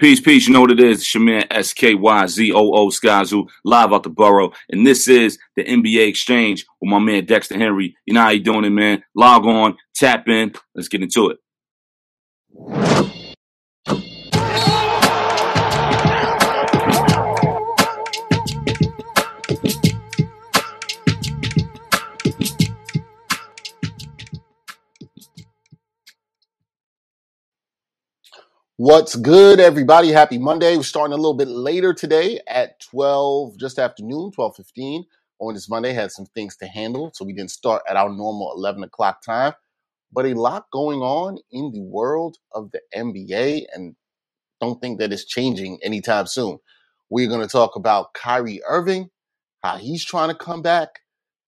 Peace, peace. You know what it is. Shaman S K Y Z O O Skyzoo live out the borough. And this is the NBA Exchange with my man Dexter Henry. You know how you doing it, man? Log on, tap in. Let's get into it. What's good, everybody? Happy Monday. We're starting a little bit later today at 12, just after afternoon, 12.15 on this Monday. Had some things to handle, so we didn't start at our normal 11 o'clock time. But a lot going on in the world of the NBA, and don't think that it's changing anytime soon. We're going to talk about Kyrie Irving, how he's trying to come back,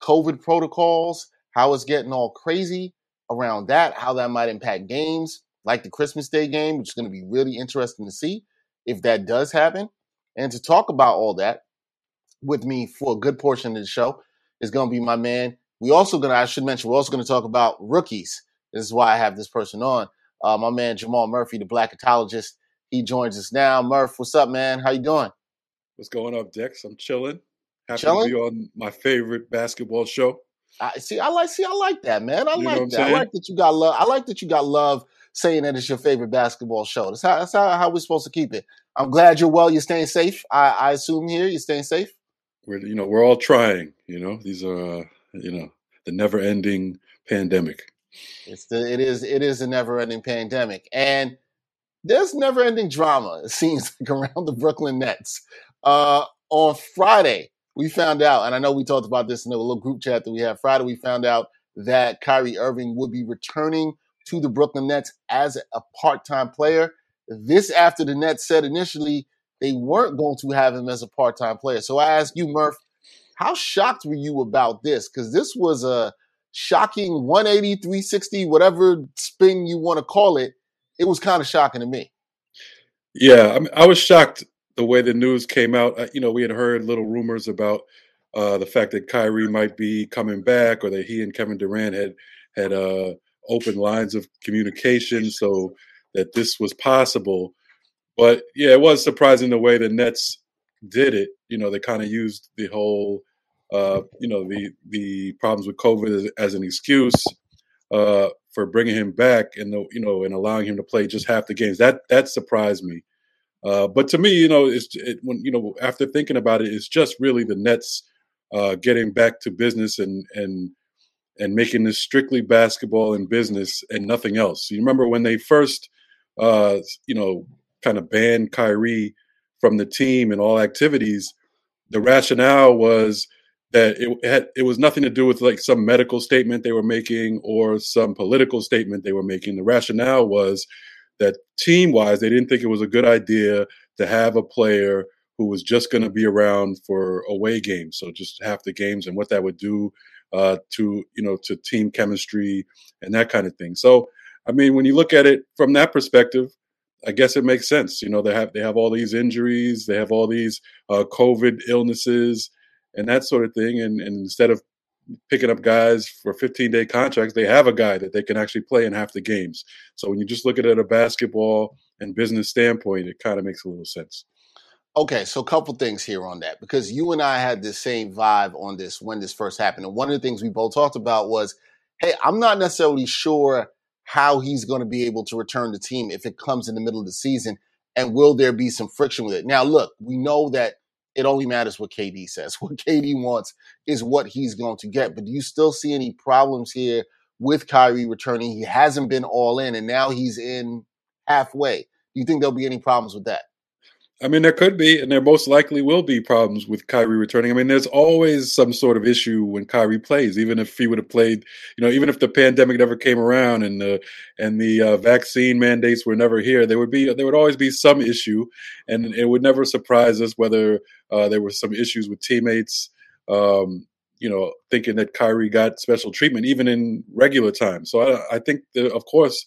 COVID protocols, how it's getting all crazy around that, how that might impact games like the Christmas Day game, which is going to be really interesting to see if that does happen. And to talk about all that with me for a good portion of the show is going to be my man. We also going to, I should mention, we're also going to talk about rookies. This is why I have this person on. Uh, my man Jamal Murphy, the black blacketologist. He joins us now. Murph, what's up, man? How you doing? What's going up, Dex? I'm chilling. Happy chilling? to be on my favorite basketball show. I see. I like. See, I like that, man. I you like that. I like that you got love. I like that you got love saying that it's your favorite basketball show. That's how, that's how, how we're supposed to keep it. I'm glad you're well. You're staying safe. I, I assume here you're staying safe. We're you know we're all trying. You know these are uh, you know the never-ending pandemic. It's the it is it is a never-ending pandemic, and there's never-ending drama. It seems like around the Brooklyn Nets. Uh, on Friday, we found out, and I know we talked about this in the little group chat that we had Friday. We found out that Kyrie Irving would be returning to the Brooklyn Nets as a part time player. This after the Nets said initially they weren't going to have him as a part time player. So I ask you, Murph, how shocked were you about this? Because this was a shocking 180, 360, whatever spin you want to call it. It was kind of shocking to me. Yeah, I, mean, I was shocked the way the news came out. You know, we had heard little rumors about uh, the fact that Kyrie might be coming back, or that he and Kevin Durant had had uh, open lines of communication so that this was possible. But yeah, it was surprising the way the Nets did it. You know, they kind of used the whole, uh, you know, the the problems with COVID as, as an excuse uh, for bringing him back and the, you know and allowing him to play just half the games. That that surprised me. Uh, but to me, you know, it's it, when you know after thinking about it, it's just really the Nets uh, getting back to business and and and making this strictly basketball and business and nothing else. You remember when they first, uh, you know, kind of banned Kyrie from the team and all activities. The rationale was that it had it was nothing to do with like some medical statement they were making or some political statement they were making. The rationale was that team wise, they didn't think it was a good idea to have a player who was just going to be around for away games, so just half the games, and what that would do uh, to you know to team chemistry and that kind of thing. So I mean, when you look at it from that perspective, I guess it makes sense. You know, they have they have all these injuries, they have all these uh, COVID illnesses, and that sort of thing. And, and instead of picking up guys for 15 day contracts, they have a guy that they can actually play in half the games. So when you just look at it at a basketball and business standpoint, it kind of makes a little sense. Okay, so a couple things here on that because you and I had the same vibe on this when this first happened. And one of the things we both talked about was, hey, I'm not necessarily sure how he's going to be able to return the team if it comes in the middle of the season. And will there be some friction with it? Now, look, we know that it only matters what KD says. What KD wants is what he's going to get. But do you still see any problems here with Kyrie returning? He hasn't been all in, and now he's in halfway. Do you think there'll be any problems with that? I mean, there could be, and there most likely will be problems with Kyrie returning. I mean, there's always some sort of issue when Kyrie plays, even if he would have played, you know, even if the pandemic never came around and the and the uh, vaccine mandates were never here, there would be there would always be some issue, and it would never surprise us whether uh, there were some issues with teammates, um, you know, thinking that Kyrie got special treatment even in regular time. So I, I think, that, of course,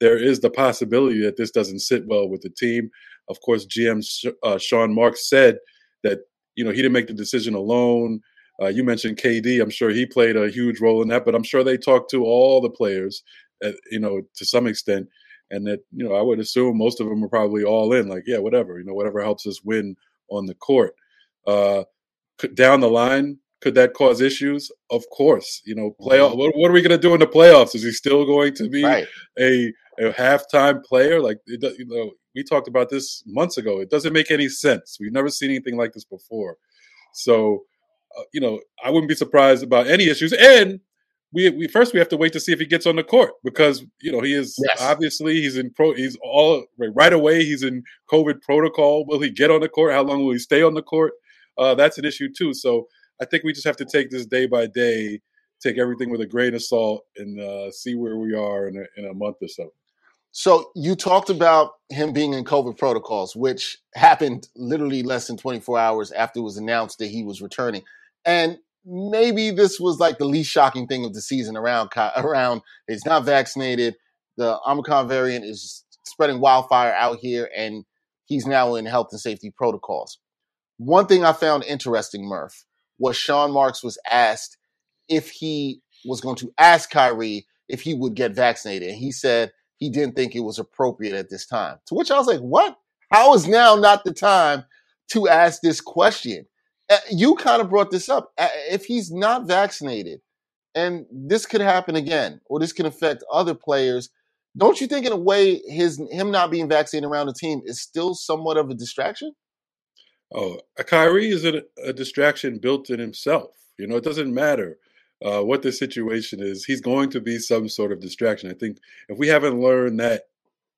there is the possibility that this doesn't sit well with the team. Of course, GM uh, Sean Marks said that you know he didn't make the decision alone. Uh, you mentioned KD. I'm sure he played a huge role in that, but I'm sure they talked to all the players, uh, you know, to some extent. and that you know I would assume most of them are probably all in, like yeah, whatever, you know, whatever helps us win on the court. Uh, down the line, could that cause issues? Of course, you know, playoff. Mm-hmm. What, what, are we going to do in the playoffs? Is he still going to be right. a a halftime player? Like it, you know, we talked about this months ago. It doesn't make any sense. We've never seen anything like this before. So, uh, you know, I wouldn't be surprised about any issues. And we, we first we have to wait to see if he gets on the court because you know he is yes. obviously he's in pro he's all right away he's in COVID protocol. Will he get on the court? How long will he stay on the court? Uh, that's an issue too. So I think we just have to take this day by day, take everything with a grain of salt, and uh, see where we are in a, in a month or so. So you talked about him being in COVID protocols, which happened literally less than 24 hours after it was announced that he was returning. And maybe this was like the least shocking thing of the season around around he's not vaccinated. The omicron variant is spreading wildfire out here and he's now in health and safety protocols. One thing i found interesting murph was sean marks was asked if he was going to ask kyrie if he would get vaccinated. And he said he didn't think it was appropriate at this time to which i was like what how is now not the time to ask this question you kind of brought this up. If he's not vaccinated, and this could happen again, or this can affect other players, don't you think, in a way, his him not being vaccinated around the team is still somewhat of a distraction? Oh, Kyrie is a, a distraction built in himself. You know, it doesn't matter uh, what the situation is. He's going to be some sort of distraction. I think if we haven't learned that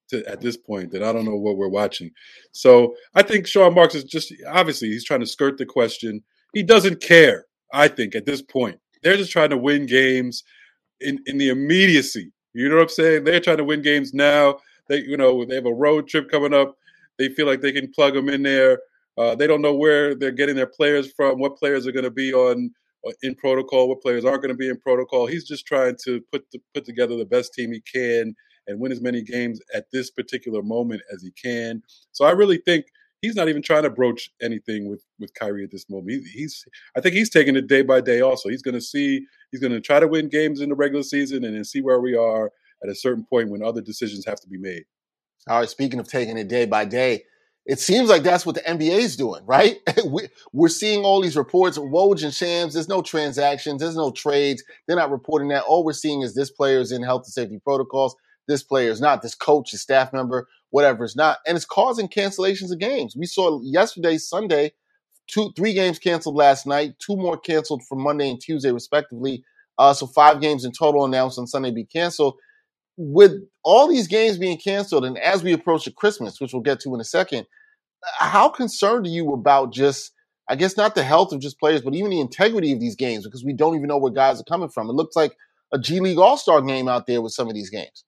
to, at this point that I don't know what we're watching. So I think Sean Marks is just obviously he's trying to skirt the question. He doesn't care. I think at this point they're just trying to win games in in the immediacy. You know what I'm saying? They're trying to win games now. They you know they have a road trip coming up. They feel like they can plug them in there. Uh, they don't know where they're getting their players from. What players are going to be on in protocol? What players aren't going to be in protocol? He's just trying to put the, put together the best team he can and win as many games at this particular moment as he can. So I really think he's not even trying to broach anything with with Kyrie at this moment. He, he's I think he's taking it day by day. Also, he's going to see he's going to try to win games in the regular season and then see where we are at a certain point when other decisions have to be made. All right. Speaking of taking it day by day. It seems like that's what the NBA is doing, right? We're seeing all these reports, Woj and Shams. There's no transactions, there's no trades. They're not reporting that. All we're seeing is this player is in health and safety protocols this player is not, this coach, this staff member, whatever is not. And it's causing cancellations of games. We saw yesterday, Sunday, two, three games canceled last night, two more canceled for Monday and Tuesday, respectively. Uh, so five games in total announced on Sunday be canceled. With all these games being canceled, and as we approach the Christmas, which we'll get to in a second, how concerned are you about just, I guess, not the health of just players, but even the integrity of these games because we don't even know where guys are coming from? It looks like a G League All Star game out there with some of these games.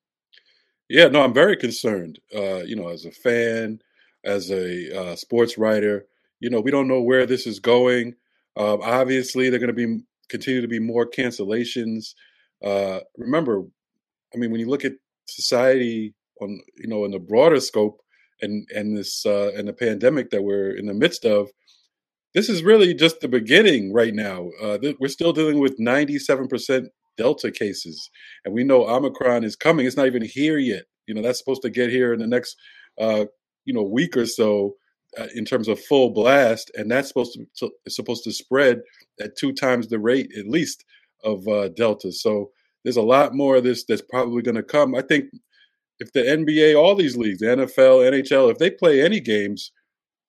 Yeah, no, I'm very concerned. Uh, you know, as a fan, as a uh, sports writer, you know, we don't know where this is going. Uh, obviously, they're going to be continue to be more cancellations. Uh, remember, I mean, when you look at society on, you know, in the broader scope, and and this uh, and the pandemic that we're in the midst of, this is really just the beginning right now. Uh, th- we're still dealing with 97% Delta cases, and we know Omicron is coming. It's not even here yet. You know, that's supposed to get here in the next, uh, you know, week or so. Uh, in terms of full blast, and that's supposed to, to supposed to spread at two times the rate at least of uh, Delta. So there's a lot more of this that's probably going to come. I think if the NBA, all these leagues, the NFL, NHL, if they play any games,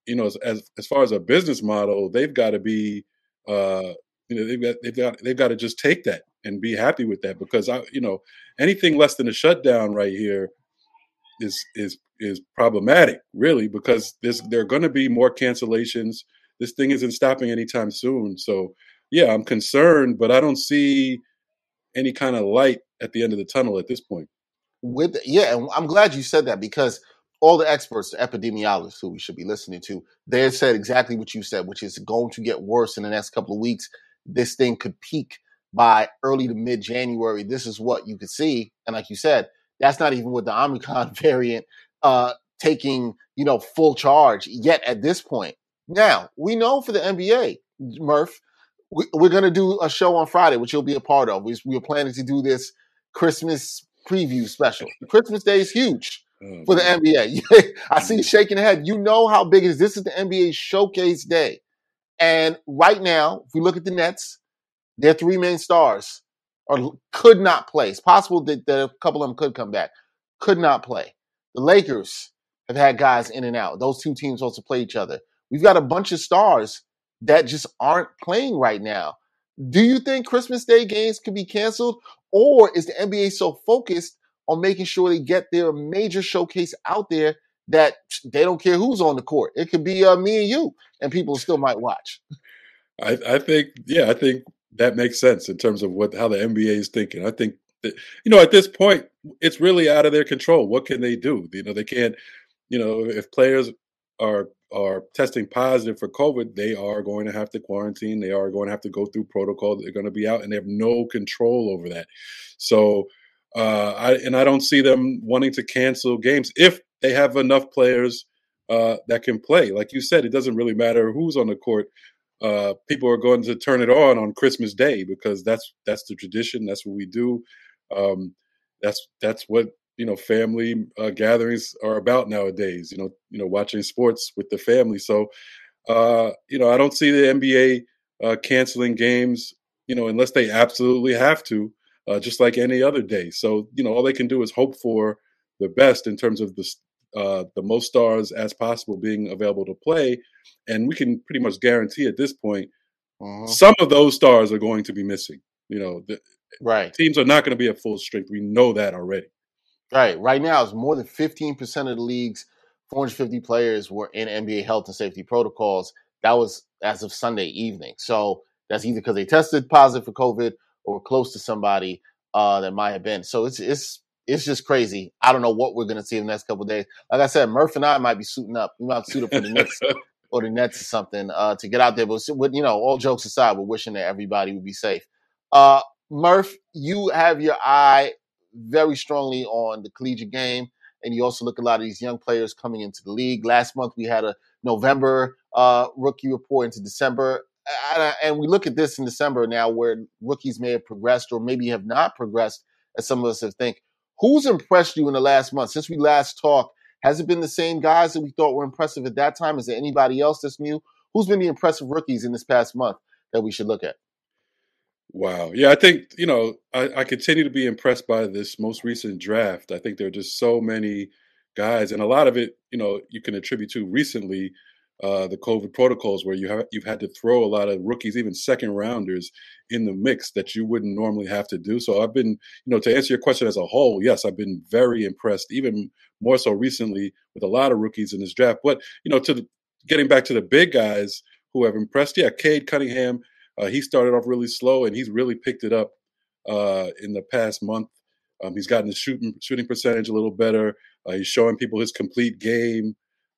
you know, as as, far as a business model, they've got to be, uh, you know, they've got they've got they've got to just take that and be happy with that because I, you know, anything less than a shutdown right here is is is problematic, really, because there's there are going to be more cancellations. This thing isn't stopping anytime soon. So, yeah, I'm concerned, but I don't see any kind of light at the end of the tunnel at this point. With yeah, and I'm glad you said that because all the experts, the epidemiologists who we should be listening to, they said exactly what you said, which is going to get worse in the next couple of weeks. This thing could peak by early to mid January, this is what you could see. And like you said, that's not even with the Omicron variant uh, taking you know full charge yet at this point. Now we know for the NBA, Murph, we, are going to do a show on Friday, which you'll be a part of. We, we were planning to do this Christmas preview special. Christmas Day is huge Oh, for the. NBA. I see you mm-hmm. shaking the head. You know how big it is. This is the NBA showcase day. And right now, if we look at the Nets, their three main stars are could not play. It's possible that, that a couple of them could come back. Could not play. The Lakers have had guys in and out. Those two teams also play each other. We've got a bunch of stars that just aren't playing right now. Do you think Christmas Day games could be canceled? Or is the NBA so focused on making sure they get their major showcase out there that they don't care who's on the court? It could be uh, me and you, and people still might watch. I, I think, yeah, I think that makes sense in terms of what how the NBA is thinking. I think that you know at this point it's really out of their control. What can they do? You know, they can't. You know, if players are are testing positive for COVID, they are going to have to quarantine. They are going to have to go through protocol. They're going to be out, and they have no control over that. So, uh, I and I don't see them wanting to cancel games if they have enough players uh, that can play. Like you said, it doesn't really matter who's on the court uh, people are going to turn it on on Christmas Day because that's that's the tradition. That's what we do. Um, that's that's what you know family uh, gatherings are about nowadays. You know, you know, watching sports with the family. So, uh, you know, I don't see the NBA uh, canceling games. You know, unless they absolutely have to, uh, just like any other day. So, you know, all they can do is hope for the best in terms of the uh, the most stars as possible being available to play, and we can pretty much guarantee at this point Mhm. some of those stars are going to be missing. You know, the Right. teams are not going to be at full strength. We know that already. Right. Right now, it's more than 15% of the league's 450 players were in NBA health and safety protocols. That was as of Sunday evening. So that's either because they tested positive for COVID or close to somebody uh, that might have been. So it's it's it's just crazy. I don't know what we're gonna see in the next couple of days. Like I said, Murph and I might be suiting up. We might suit up for the Knicks or the Nets or something uh, to get out there. But with, you know, all jokes aside, we're wishing that everybody would be safe. Uh, Murph, you have your eye very strongly on the collegiate game, and you also look at a lot of these young players coming into the league. Last month we had a November uh, rookie report into December, and, and we look at this in December now, where rookies may have progressed or maybe have not progressed, as some of us have think. Who's impressed you in the last month since we last talked? Has it been the same guys that we thought were impressive at that time? Is there anybody else that's new? Who's been the impressive rookies in this past month that we should look at? Wow. Yeah, I think, you know, I, I continue to be impressed by this most recent draft. I think there are just so many guys, and a lot of it, you know, you can attribute to recently uh, the COVID protocols where you have you've had to throw a lot of rookies, even second rounders, in the mix that you wouldn't normally have to do. So I've been, you know, to answer your question as a whole, yes, I've been very impressed, even more so recently with a lot of rookies in this draft. But you know, to the, getting back to the big guys who have impressed, yeah, Cade Cunningham. Uh, he started off really slow, and he's really picked it up uh, in the past month. Um, he's gotten his shooting shooting percentage a little better. Uh, he's showing people his complete game.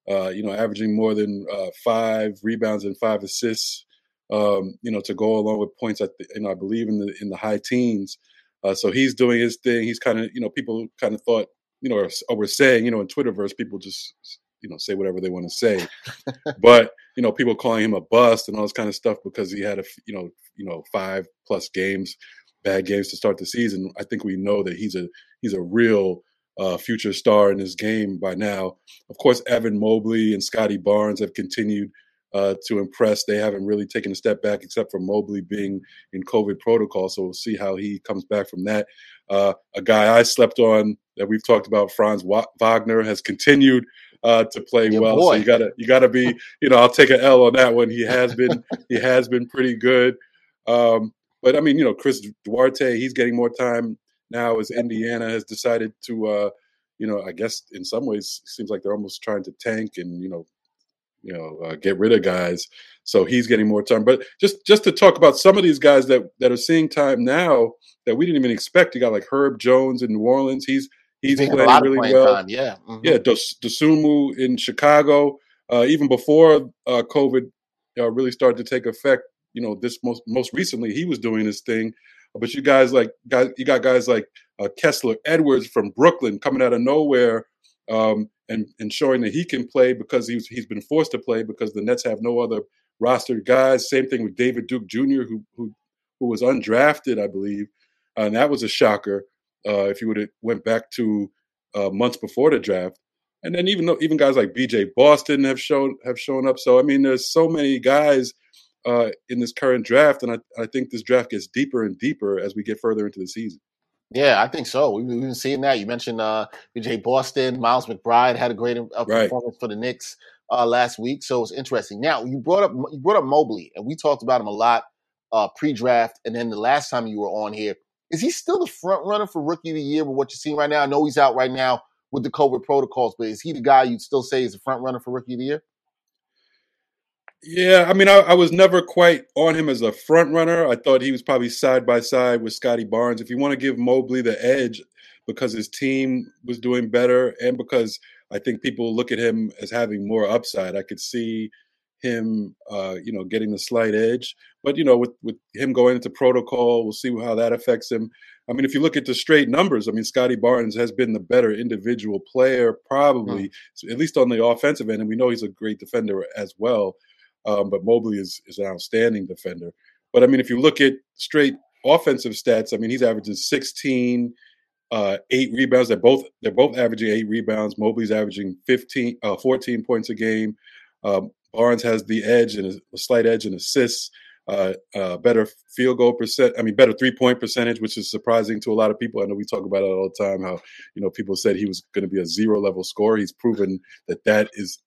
Uh, you know, averaging more than uh, five rebounds and five assists. Um, you know, to go along with points. At the, you know, I believe in the in the high teens. Uh, so he's doing his thing. He's kind of you know people kind of thought you know or, or were saying you know in Twitterverse people just you know say whatever they want to say, but you know people calling him a bust and all this kind of stuff because he had a, you know you know five plus games, bad games to start the season. I think we know that he's a he's a real uh, future star in this game by now. Of course, Evan Mobley and Scottie Barnes have continued uh, to impress. They haven't really taken a step back except for Mobley being in COVID protocol. So we'll see how he comes back from that. Uh, a guy I slept on that we've talked about, Franz Wa- Wagner, has continued uh, to play Your well. boy. So you gotta you gotta be you know I'll take an L on that one. He has been he has been pretty good. Um, but I mean you know Chris Duarte he's getting more time now as Indiana has decided to uh, you know I guess in some ways it seems like they're almost trying to tank and you know you know uh, get rid of guys. So he's getting more time. But just just to talk about some of these guys that that are seeing time now that we didn't even expect. You got like Herb Jones in New Orleans. He's he's playing really well. time, yeah. Mhm. Yeah, Dos- Dosumu in Chicago. Uh, even before uh, COVID uh, really started to take effect, you know, this most most recently he was doing his thing. But you guys like guys, you got guys like uh, Kessler Edwards from Brooklyn coming out of nowhere um, and and showing that he can play because he's he's been forced to play because the Nets have no other rostered guys. Same thing with David Duke Jr., who who who was undrafted, I believe, and that was a shocker. Uh, if you would have went back to uh, months before the draft. And then even though, even guys like B.J. Boston have shown have shown up. So I mean, there's so many guys uh, in this current draft, and I, I think this draft gets deeper and deeper as we get further into the season. Yeah, I think so. We've, been seeing that. You mentioned uh, B.J. Boston, Miles McBride had a great uh, Right. performance for the Knicks uh, last week, so it's interesting. Now you brought up you brought up Mobley, and we talked about him a lot uh, pre-draft, and then the last time you were on here, is he still the front runner for Rookie of the Year with what you're seeing right now? I know he's out right now with the COVID protocols, but is he the guy you'd still say is the front runner for Rookie of the Year? Yeah, I mean, I, I was never quite on him as a front runner. I thought he was probably side by side with Scottie Barnes. If you want to give Mobley the edge because his team was doing better and because I think people look at him as having more upside, I could see him, uh, you know, getting the slight edge. But you know, with with him going into protocol, we'll see how that affects him. I mean, if you look at the straight numbers, I mean, Scottie Barnes has been the better individual player, probably at least on the offensive end, and we know he's a great defender as well. Um, but Mobley is is an outstanding defender. But I mean, if you look at straight offensive stats, I mean, he's averaging 16, uh, eight rebounds. They're both they're both averaging eight rebounds. Mobley's averaging 15, uh, 14 points a game. Um, Barnes has the edge and a, slight edge in assists. Uh, uh, better field goal percent. I mean, better three point percentage, which is surprising to a lot of people. I know we talk about it all the time. How you know people said he was going to be a zero level scorer. He's proven that that is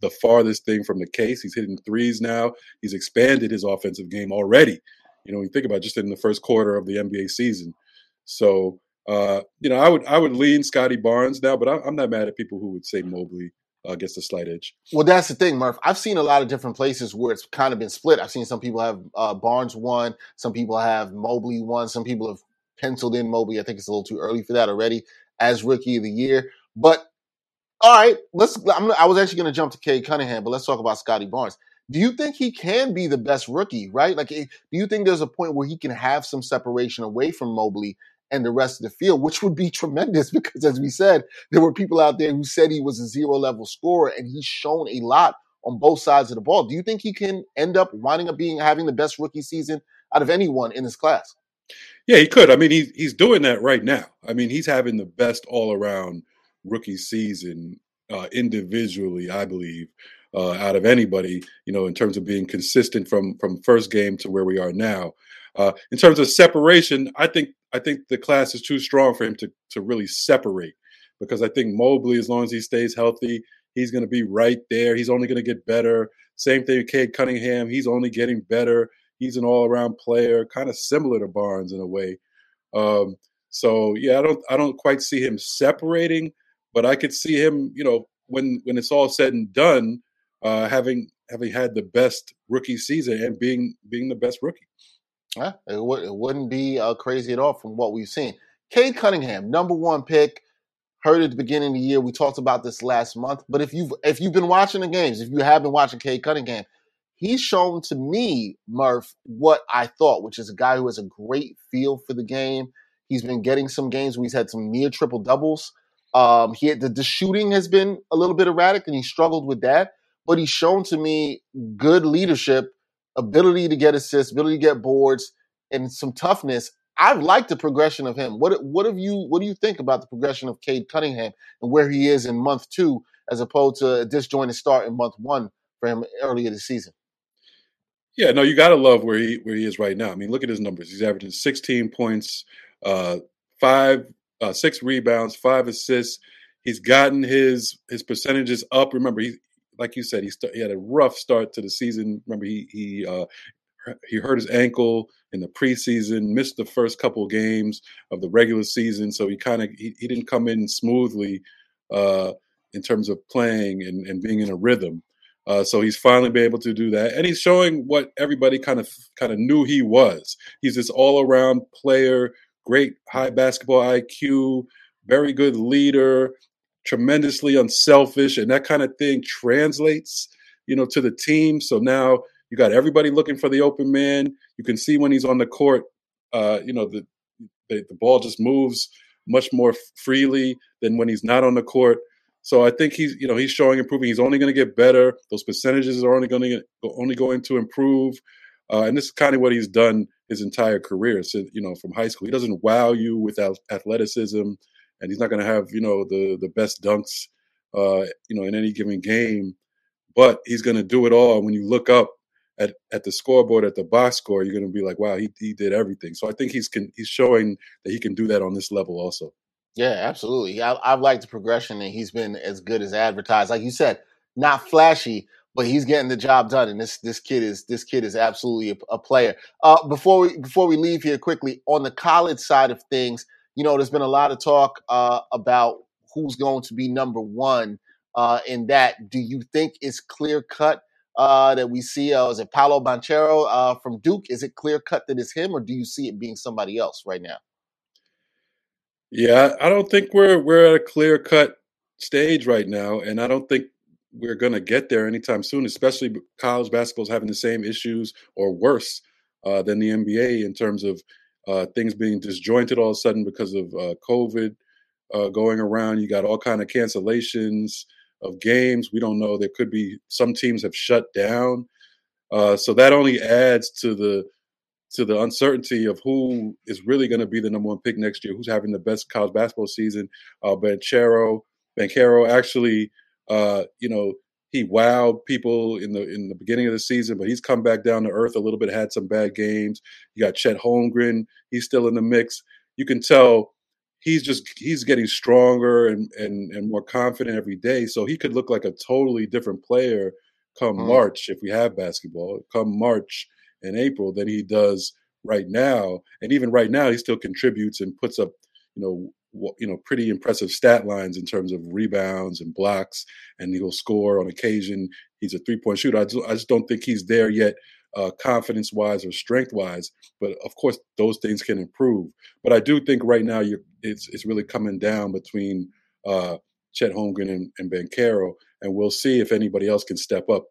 the farthest thing from the case. He's hitting threes now. He's expanded his offensive game already. You know, when you think about it, just in the first quarter of the NBA season. So, uh, you know, I would I would lean Scottie Barnes now, but I, I'm not mad at people who would say Mobley uh, gets the slight edge. Well, that's the thing, Murph. I've seen a lot of different places where it's kind of been split. I've seen some people have uh, Barnes one, some people have Mobley one, some people have penciled in Mobley. I think it's a little too early for that already as Rookie of the Year. But all right, let's. I'm, I was actually going to jump to Cade Cunningham, but let's talk about Scottie Barnes. Do you think he can be the best rookie? Right? Like, eh, do you think there's a point where he can have some separation away from Mobley and the rest of the field, which would be tremendous because, as we said, there were people out there who said he was a zero level scorer, and he's shown a lot on both sides of the ball. Do you think he can end up winding up being having the best rookie season out of anyone in this class? Yeah, he could. I mean, he's he's doing that right now. I mean, he's having the best all around rookie season uh, individually. I believe uh, out of anybody, you know, in terms of being consistent from from first game to where we are now. Uh, in terms of separation, I think I think the class is too strong for him to to really separate because I think Mobley, as long as he stays healthy, he's going to be right there. He's only going to get better. Same thing with Cade Cunningham. He's only getting better. He's an all around player, kind of similar to Barnes in a way. Um, so yeah, I don't I don't quite see him separating, but I could see him, you know, when when it's all said and done, uh, having having had the best rookie season and being being the best rookie. Yeah, it, would, it wouldn't be uh, crazy at all from what we've seen. Cade Cunningham, number one pick, heard at the beginning of the year. We talked about this last month, but if you've if you've been watching the games, if you have been watching Cade Cunningham, he's shown to me, Murph, what I thought, which is a guy who has a great feel for the game. He's been getting some games where he's had some near triple doubles. Um, he had, the, the shooting has been a little bit erratic, and he struggled with that. But he's shown to me good leadership, ability to get assists, ability to get boards, and some toughness. I've liked the progression of him. What what have you what do you think about the progression of Cade Cunningham and where he is in month two as opposed to a disjointed start in month one for him earlier this season? Yeah, no, you got to love where he where he is right now. I mean, look at his numbers. He's averaging 16 points, uh, five, uh, six rebounds, five assists. He's gotten his his percentages up. Remember, he like you said, he he had a rough start to the season. Remember, he he uh, he hurt his ankle in the preseason, missed the first couple games of the regular season, so he kind of he, he didn't come in smoothly uh, in terms of playing and, and being in a rhythm. Uh, so he's finally been able to do that, and he's showing what everybody kind of kind of knew he was. He's this all around player, great high basketball IQ, very good leader, tremendously unselfish, and that kind of thing translates, you know, to the team. So now you got everybody looking for the open man. You can see when he's on the court, uh, you know, the, the the ball just moves much more freely than when he's not on the court. So I think he's, you know, he's showing improving. He's only going to get better. Those percentages are only going to only going to improve. Uh, and this is kind of what he's done his entire career, so, you know, from high school. He doesn't wow you with athleticism, and he's not going to have you know the the best dunks, uh, you know, in any given game. But he's going to do it all. When you look up at, at the scoreboard at the box score, you're going to be like, wow, he, he did everything. So I think he's can he's showing that he can do that on this level also. Yeah, absolutely. I, I've liked the progression, and he's been as good as advertised. Like you said, not flashy, but he's getting the job done. And this this kid is this kid is absolutely a, a player. Uh, before we before we leave here quickly on the college side of things, you know, there's been a lot of talk uh, about who's going to be number one uh, in that. Do you think it's clear cut? Uh, that we see, uh, is it Paolo Banchero uh, from Duke? Is it clear cut that it's him, or do you see it being somebody else right now? Yeah, I don't think we're we're at a clear cut stage right now, and I don't think we're going to get there anytime soon. Especially college basketball is having the same issues or worse uh, than the NBA in terms of uh, things being disjointed all of a sudden because of uh, COVID uh, going around. You got all kind of cancellations of games. We don't know. There could be some teams have shut down, uh, so that only adds to the to the uncertainty of who is really going to be the number one pick next year, who's having the best college basketball season. Uh, Banchero, Banchero actually, uh, you know, he wowed people in the in the beginning of the season, but he's come back down to earth a little bit. Had some bad games. You got Chet Holmgren; he's still in the mix. You can tell he's just he's getting stronger and and and more confident every day. So he could look like a totally different player come mm. March if we have basketball. Come March and April than he does right now. And even right now, he still contributes and puts up, you know, you know, pretty impressive stat lines in terms of rebounds and blocks, and he'll score on occasion. He's a three point shooter. I just, I just don't think he's there yet, uh, confidence wise or strength wise. But of course, those things can improve. But I do think right now it's it's really coming down between uh, Chet Holmgren and, and Banchero, and we'll see if anybody else can step up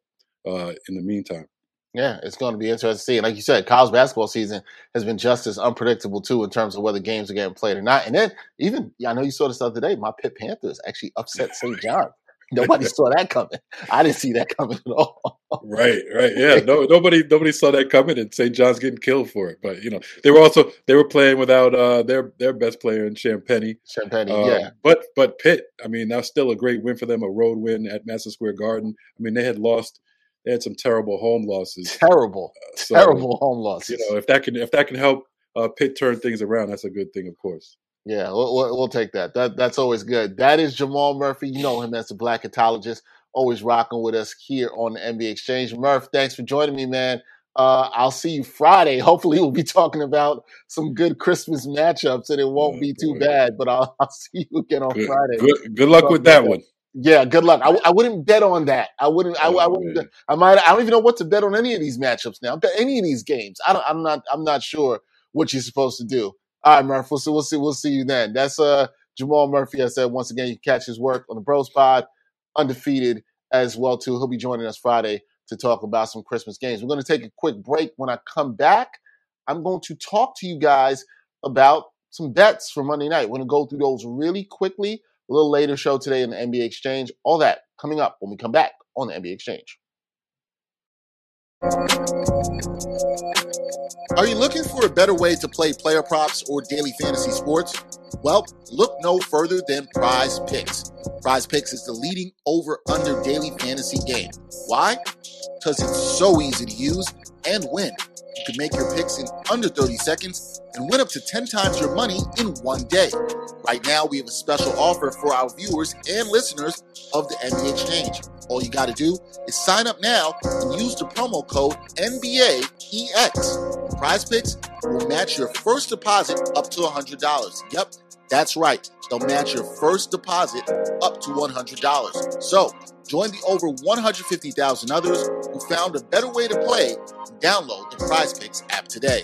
uh, in the meantime. Yeah, it's going to be interesting to see. And like you said, college basketball season has been just as unpredictable too in terms of whether games are getting played or not. And then even I know you saw this other day. My Pitt Panthers actually upset St. John. Nobody saw that coming. I didn't see that coming at all. right, right, yeah. No, nobody, nobody saw that coming, and St. John's getting killed for it. But you know, they were also they were playing without uh, their their best player in Champagnie. Champagnie, uh, yeah. But but Pitt, I mean, that's still a great win for them, a road win at Madison Square Garden. I mean, they had lost they had some terrible home losses. Terrible, uh, so, terrible home losses. You know, if that can if that can help uh, Pitt turn things around, that's a good thing, of course. Yeah, we'll, we'll, take that. That that's always good. That is Jamal Murphy. You know him as the Blacketologist, always rocking with us here on the NBA Exchange. Murph, thanks for joining me, man. Uh, I'll see you Friday. Hopefully, we'll be talking about some good Christmas matchups, and it won't oh, be too boy. bad. But I'll, I'll, see you again on good, Friday. Good, good luck with that one. Yeah, good luck. I, I wouldn't bet on that. I wouldn't. I, oh, I wouldn't. Man. I might. I don't even know what to bet on any of these matchups now. Bet any of these games. I don't. I'm not. I'm not sure what you're supposed to do. All right, Murph. We'll see. We'll see. We'll see you then. That's uh Jamal Murphy. I said once again, you can catch his work on the Bros Pod, undefeated as well too. He'll be joining us Friday to talk about some Christmas games. We're going to take a quick break. When I come back, I'm going to talk to you guys about some bets for Monday night. We're going to go through those really quickly a little later show today in the NBA Exchange. All that coming up when we come back on the NBA Exchange. Are you looking for a better way to play player props or daily fantasy sports? Well, look no further than PrizePicks. Prize Picks is the leading over under daily fantasy game. Why? Because it's so easy to use and win. You can make your picks in under 30 seconds and win up to 10 times your money in one day. Right now, we have a special offer for our viewers and listeners of the NBA Exchange. All you got to do is sign up now and use the promo code NBAEX. PrizePicks will match your first deposit up to $100. Yep, that's right. They'll match your first deposit up to $100. So join the over 150,000 others who found a better way to play and download the PrizePicks app today.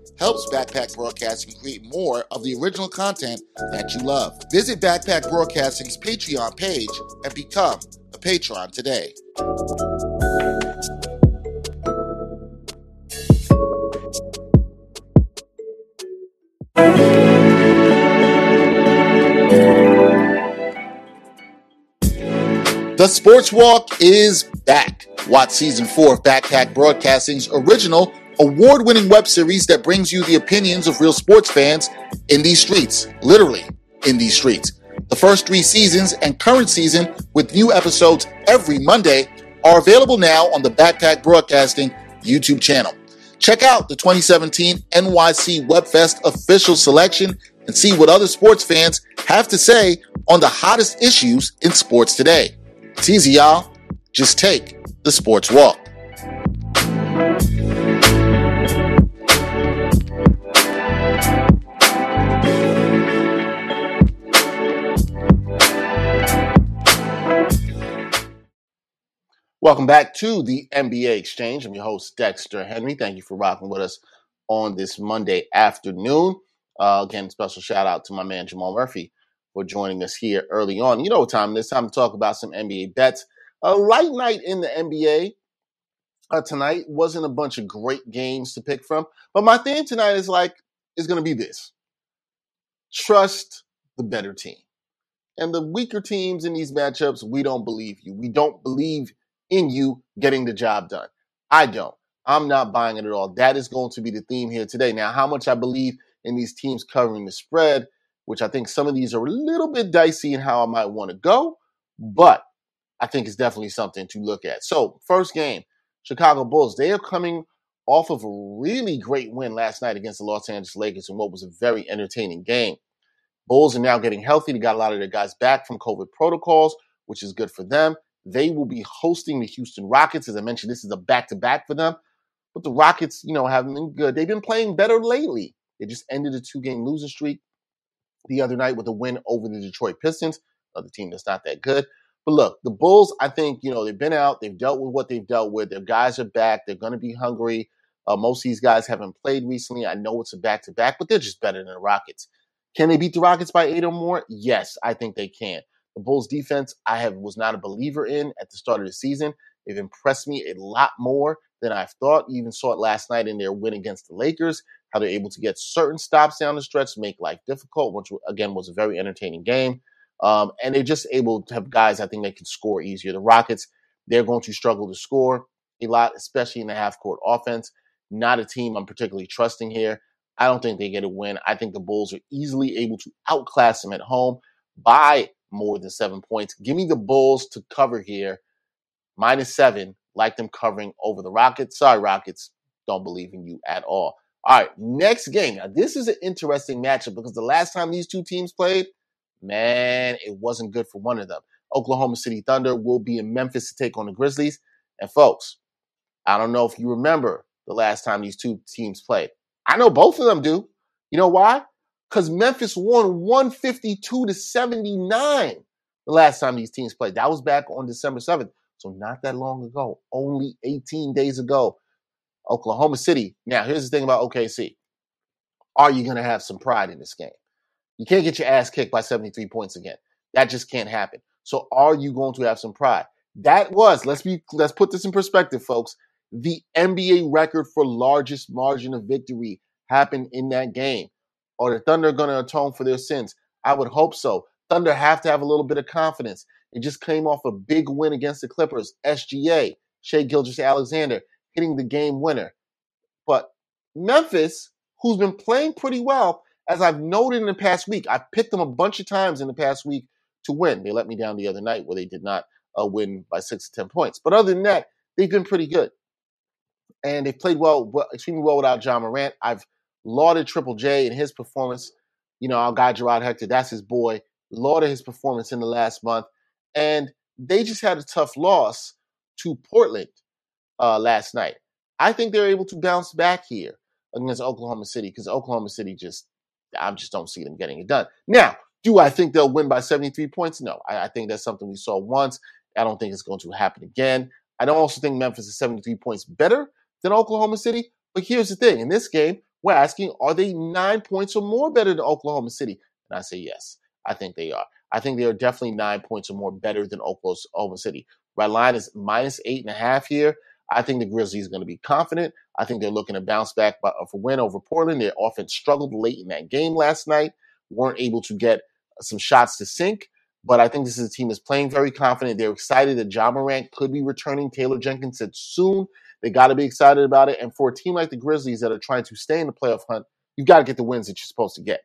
helps Backpack Broadcasting create more of the original content that you love. Visit Backpack Broadcasting's Patreon page and become a patron today. The Sports Walk is back. Watch season four of Backpack Broadcasting's original award winning web series that brings you the opinions of real sports fans in these streets, literally in these streets. The first three seasons and current season, with new episodes every Monday, are available now on the Backpack Broadcasting YouTube channel. Check out the 2017 NYC WebFest official selection and see what other sports fans have to say on the hottest issues in sports today. It's easy, y'all. Just take the sports walk. Welcome back to the NBA Exchange. I'm your host, Dexter Henry. Thank you for rocking with us on this Monday afternoon. Uh, again, special shout out to my man Jamal Murphy for joining us here early on. You know what time it is? Time to talk about some NBA bets. A light night in the NBA uh, tonight. Wasn't a bunch of great games to pick from, but my theme tonight is like is going to be this: trust the better team. And the weaker teams in these matchups, we don't believe you. We don't believe in you getting the job done. I don't. I'm not buying it at all. That is going to be the theme here today. Now, how much I believe in these teams covering the spread, which I think some of these are a little bit dicey in how I might want to go, but I think it's definitely something to look at. So, first game, Chicago Bulls. They are coming off of a really great win last night against the Los Angeles Lakers in what was a very entertaining game. Bulls are now getting healthy. They got a lot of their guys back from COVID protocols, which is good for them. They will be hosting the Houston Rockets. As I mentioned, this is a back to back for them. But the Rockets, you know, haven't been good. They've been playing better lately. They just ended a two game losing streak the other night with a win over the Detroit Pistons, another team that's not that good. But look, the Bulls, I think, you know, they've been out, they've dealt with what they've dealt with. Their guys are back, they're going to be hungry. Uh, most of these guys haven't played recently. I know it's a back to back, but they're just better than the Rockets. Can they beat the Rockets by eight or more? Yes, I think they can. The Bulls defense, I have was not a believer in at the start of the season. They've impressed me a lot more than I've thought. You even saw it last night in their win against the Lakers, how they're able to get certain stops down the stretch, make life difficult, which again was a very entertaining game. Um, and they're just able to have guys I think they can score easier. The Rockets, they're going to struggle to score a lot, especially in the half court offense. Not a team I'm particularly trusting here. I don't think they get a win. I think the Bulls are easily able to outclass them at home by more than seven points. Give me the Bulls to cover here, minus seven, like them covering over the Rockets. Sorry, Rockets, don't believe in you at all. All right, next game. Now, this is an interesting matchup because the last time these two teams played, man, it wasn't good for one of them. Oklahoma City Thunder will be in Memphis to take on the Grizzlies. And folks, I don't know if you remember the last time these two teams played. I know both of them do. You know why? Because Memphis won 152 to 79 the last time these teams played. That was back on December 7th. So not that long ago, only 18 days ago. Oklahoma City. Now, here's the thing about OKC. Are you going to have some pride in this game? You can't get your ass kicked by 73 points again. That just can't happen. So are you going to have some pride? That was, let's be let's put this in perspective, folks. The NBA record for largest margin of victory happened in that game. Are the Thunder going to atone for their sins? I would hope so. Thunder have to have a little bit of confidence. It just came off a big win against the Clippers. SGA, Shai Gilgeous-Alexander, hitting the game winner. But Memphis, who's been playing pretty well, as I've noted in the past week, I've picked them a bunch of times in the past week to win. They let me down the other night where they did not uh, win by six to 10 points. But other than that, they've been pretty good. And they've played well, well extremely well without Ja Morant. I've lauded Triple J and his performance. You know, our guy Gerard Hector, that's his boy. Lauded his performance in the last month. And they just had a tough loss to Portland uh, last night. I think they're able to bounce back here against Oklahoma City because Oklahoma City just, I just don't see them getting it done. Now, do I think they'll win by 73 points? No. I, I think that's something we saw once. I don't think it's going to happen again. I don't also think Memphis is 73 points better than Oklahoma City. But here's the thing in this game, we're asking, are they nine points or more better than Oklahoma City? And I say yes. I think they are. I think they are definitely nine points or more better than Oklahoma City. My line is minus eight and a half here. I think the Grizzlies are going to be confident. I think they're looking to bounce back for a win over Portland. Their offense struggled late in that game last night, weren't able to get some shots to sink. But I think this is a team that's playing very confident. They're excited that Ja Morant could be returning. Taylor Jenkins said soon. They got to be excited about it. And for a team like the Grizzlies that are trying to stay in the playoff hunt, you've got to get the wins that you're supposed to get.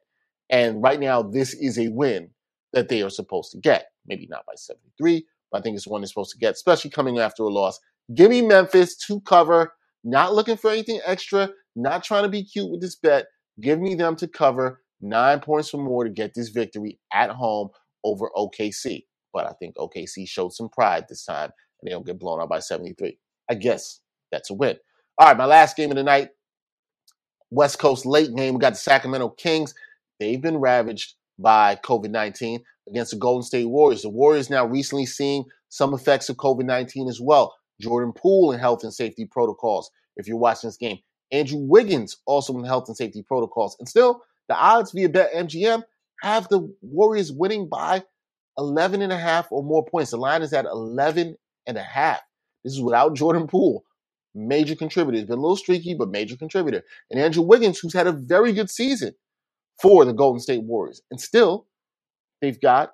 And right now, this is a win that they are supposed to get. Maybe not by 73, but I think it's one they're supposed to get, especially coming after a loss. Give me Memphis to cover. Not looking for anything extra. Not trying to be cute with this bet. Give me them to cover nine points or more to get this victory at home over OKC. But I think OKC showed some pride this time and they don't get blown out by 73. I guess that's a win. All right, my last game of the night, West Coast late game. We got the Sacramento Kings. They've been ravaged by COVID 19 against the Golden State Warriors. The Warriors now recently seeing some effects of COVID 19 as well. Jordan Poole in health and safety protocols, if you're watching this game. Andrew Wiggins also in health and safety protocols. And still, the odds via BetMGM have the Warriors winning by 11 and a half or more points. The line is at 11 and a half. This is without Jordan Poole, major contributor. He's been a little streaky, but major contributor. And Andrew Wiggins, who's had a very good season for the Golden State Warriors. And still, they've got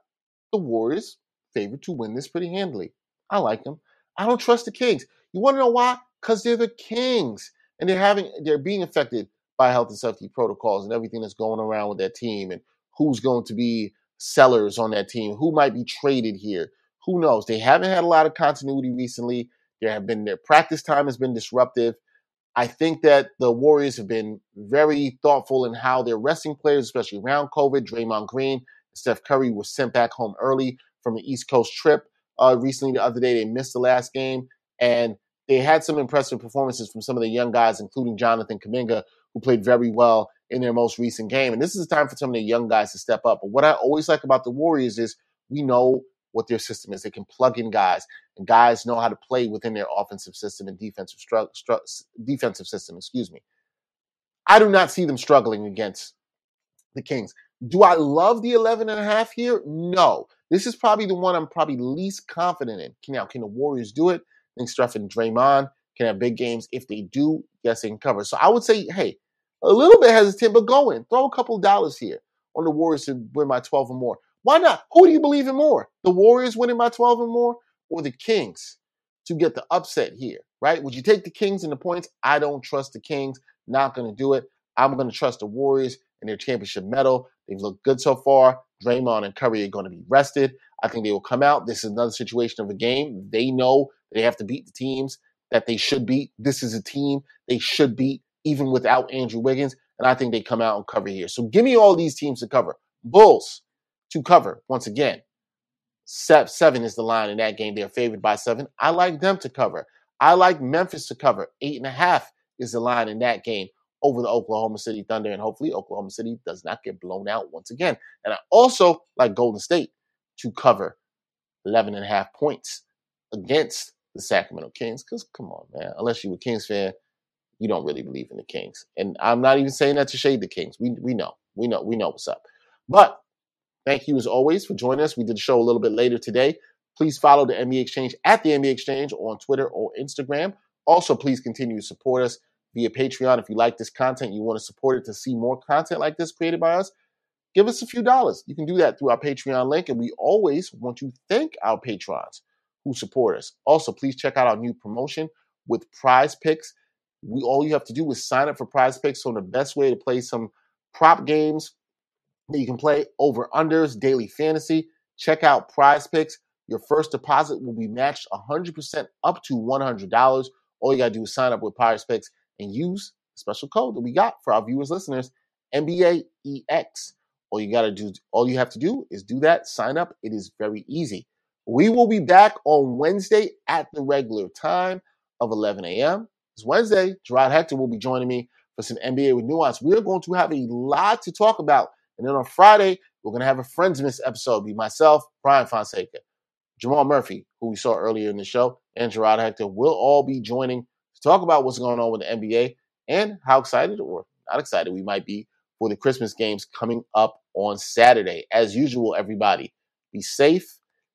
the Warriors favored to win this pretty handily. I like them. I don't trust the Kings. You want to know why? Because they're the Kings. And they're having they're being affected by health and safety protocols and everything that's going around with that team and who's going to be sellers on that team, who might be traded here. Who knows? They haven't had a lot of continuity recently. There have been their practice time has been disruptive. I think that the Warriors have been very thoughtful in how they're resting players, especially around COVID. Draymond Green, Steph Curry was sent back home early from the East Coast trip uh, recently. The other day, they missed the last game, and they had some impressive performances from some of the young guys, including Jonathan Kuminga, who played very well in their most recent game. And this is the time for some of the young guys to step up. But what I always like about the Warriors is we know what their system is. They can plug in guys, and guys know how to play within their offensive system and defensive stru- stru- defensive system. Excuse me. I do not see them struggling against the Kings. Do I love the 11 and a half here? No. This is probably the one I'm probably least confident in. Now, can the Warriors do it? I think Steph and Draymond can have big games. If they do, yes, they can cover. So I would say, hey, a little bit hesitant, but go in. Throw a couple dollars here on the Warriors to win by 12 or more. Why not? Who do you believe in more? The Warriors winning by 12 or more or the Kings to get the upset here, right? Would you take the Kings in the points? I don't trust the Kings. Not going to do it. I'm going to trust the Warriors and their championship medal. They've looked good so far. Draymond and Curry are going to be rested. I think they will come out. This is another situation of a game. They know they have to beat the teams that they should beat. This is a team they should beat even without Andrew Wiggins. And I think they come out and cover here. So give me all these teams to cover. Bulls to cover once again. Seven is the line in that game. They're favored by seven. I like them to cover. I like Memphis to cover. Eight and a half is the line in that game over the Oklahoma City Thunder. And hopefully, Oklahoma City does not get blown out once again. And I also like Golden State to cover 11 and a half points against the Sacramento Kings. Because come on, man, unless you're a Kings fan, you don't really believe in the Kings. And I'm not even saying that to shade the Kings. We we know. We know. We know what's up. But thank you as always for joining us. We did a show a little bit later today. Please follow the NBA Exchange at the NBA Exchange on Twitter or Instagram. Also, please continue to support us via Patreon. If you like this content, you want to support it to see more content like this created by us, give us a few dollars. You can do that through our Patreon link. And we always want to thank our patrons who support us. Also, please check out our new promotion with PrizePicks we all you have to do is sign up for PrizePicks. So the best way to play some prop games that you can play over unders, daily fantasy. Check out PrizePicks. Your first deposit will be matched 100% up to $100. All you got to do is sign up with PrizePicks and use the special code that we got for our viewers, listeners, NBAEX. All you got to do, all you have to do is do that, sign up. It is very easy. We will be back on Wednesday at the regular time of 11 a.m. This Wednesday, Gerard Hector will be joining me for some NBA with Nuance. We're going to have a lot to talk about. And then on Friday, we're going to have a Friends Miss episode. Be myself, Brian Fonseca, Jamal Murphy, who we saw earlier in the show, and Gerard Hector will all be joining to talk about what's going on with the NBA and how excited or not excited we might be for the Christmas games coming up on Saturday. As usual, everybody, be safe,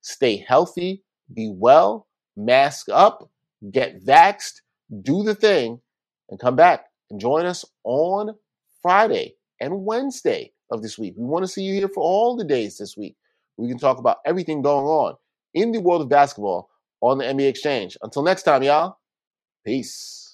stay healthy, be well, mask up, get vaxxed, do the thing, and come back and join us on Friday and Wednesday of this week. We want to see you here for all the days this week. We can talk about everything going on in the world of basketball on the NBA Exchange. Until next time, y'all, peace.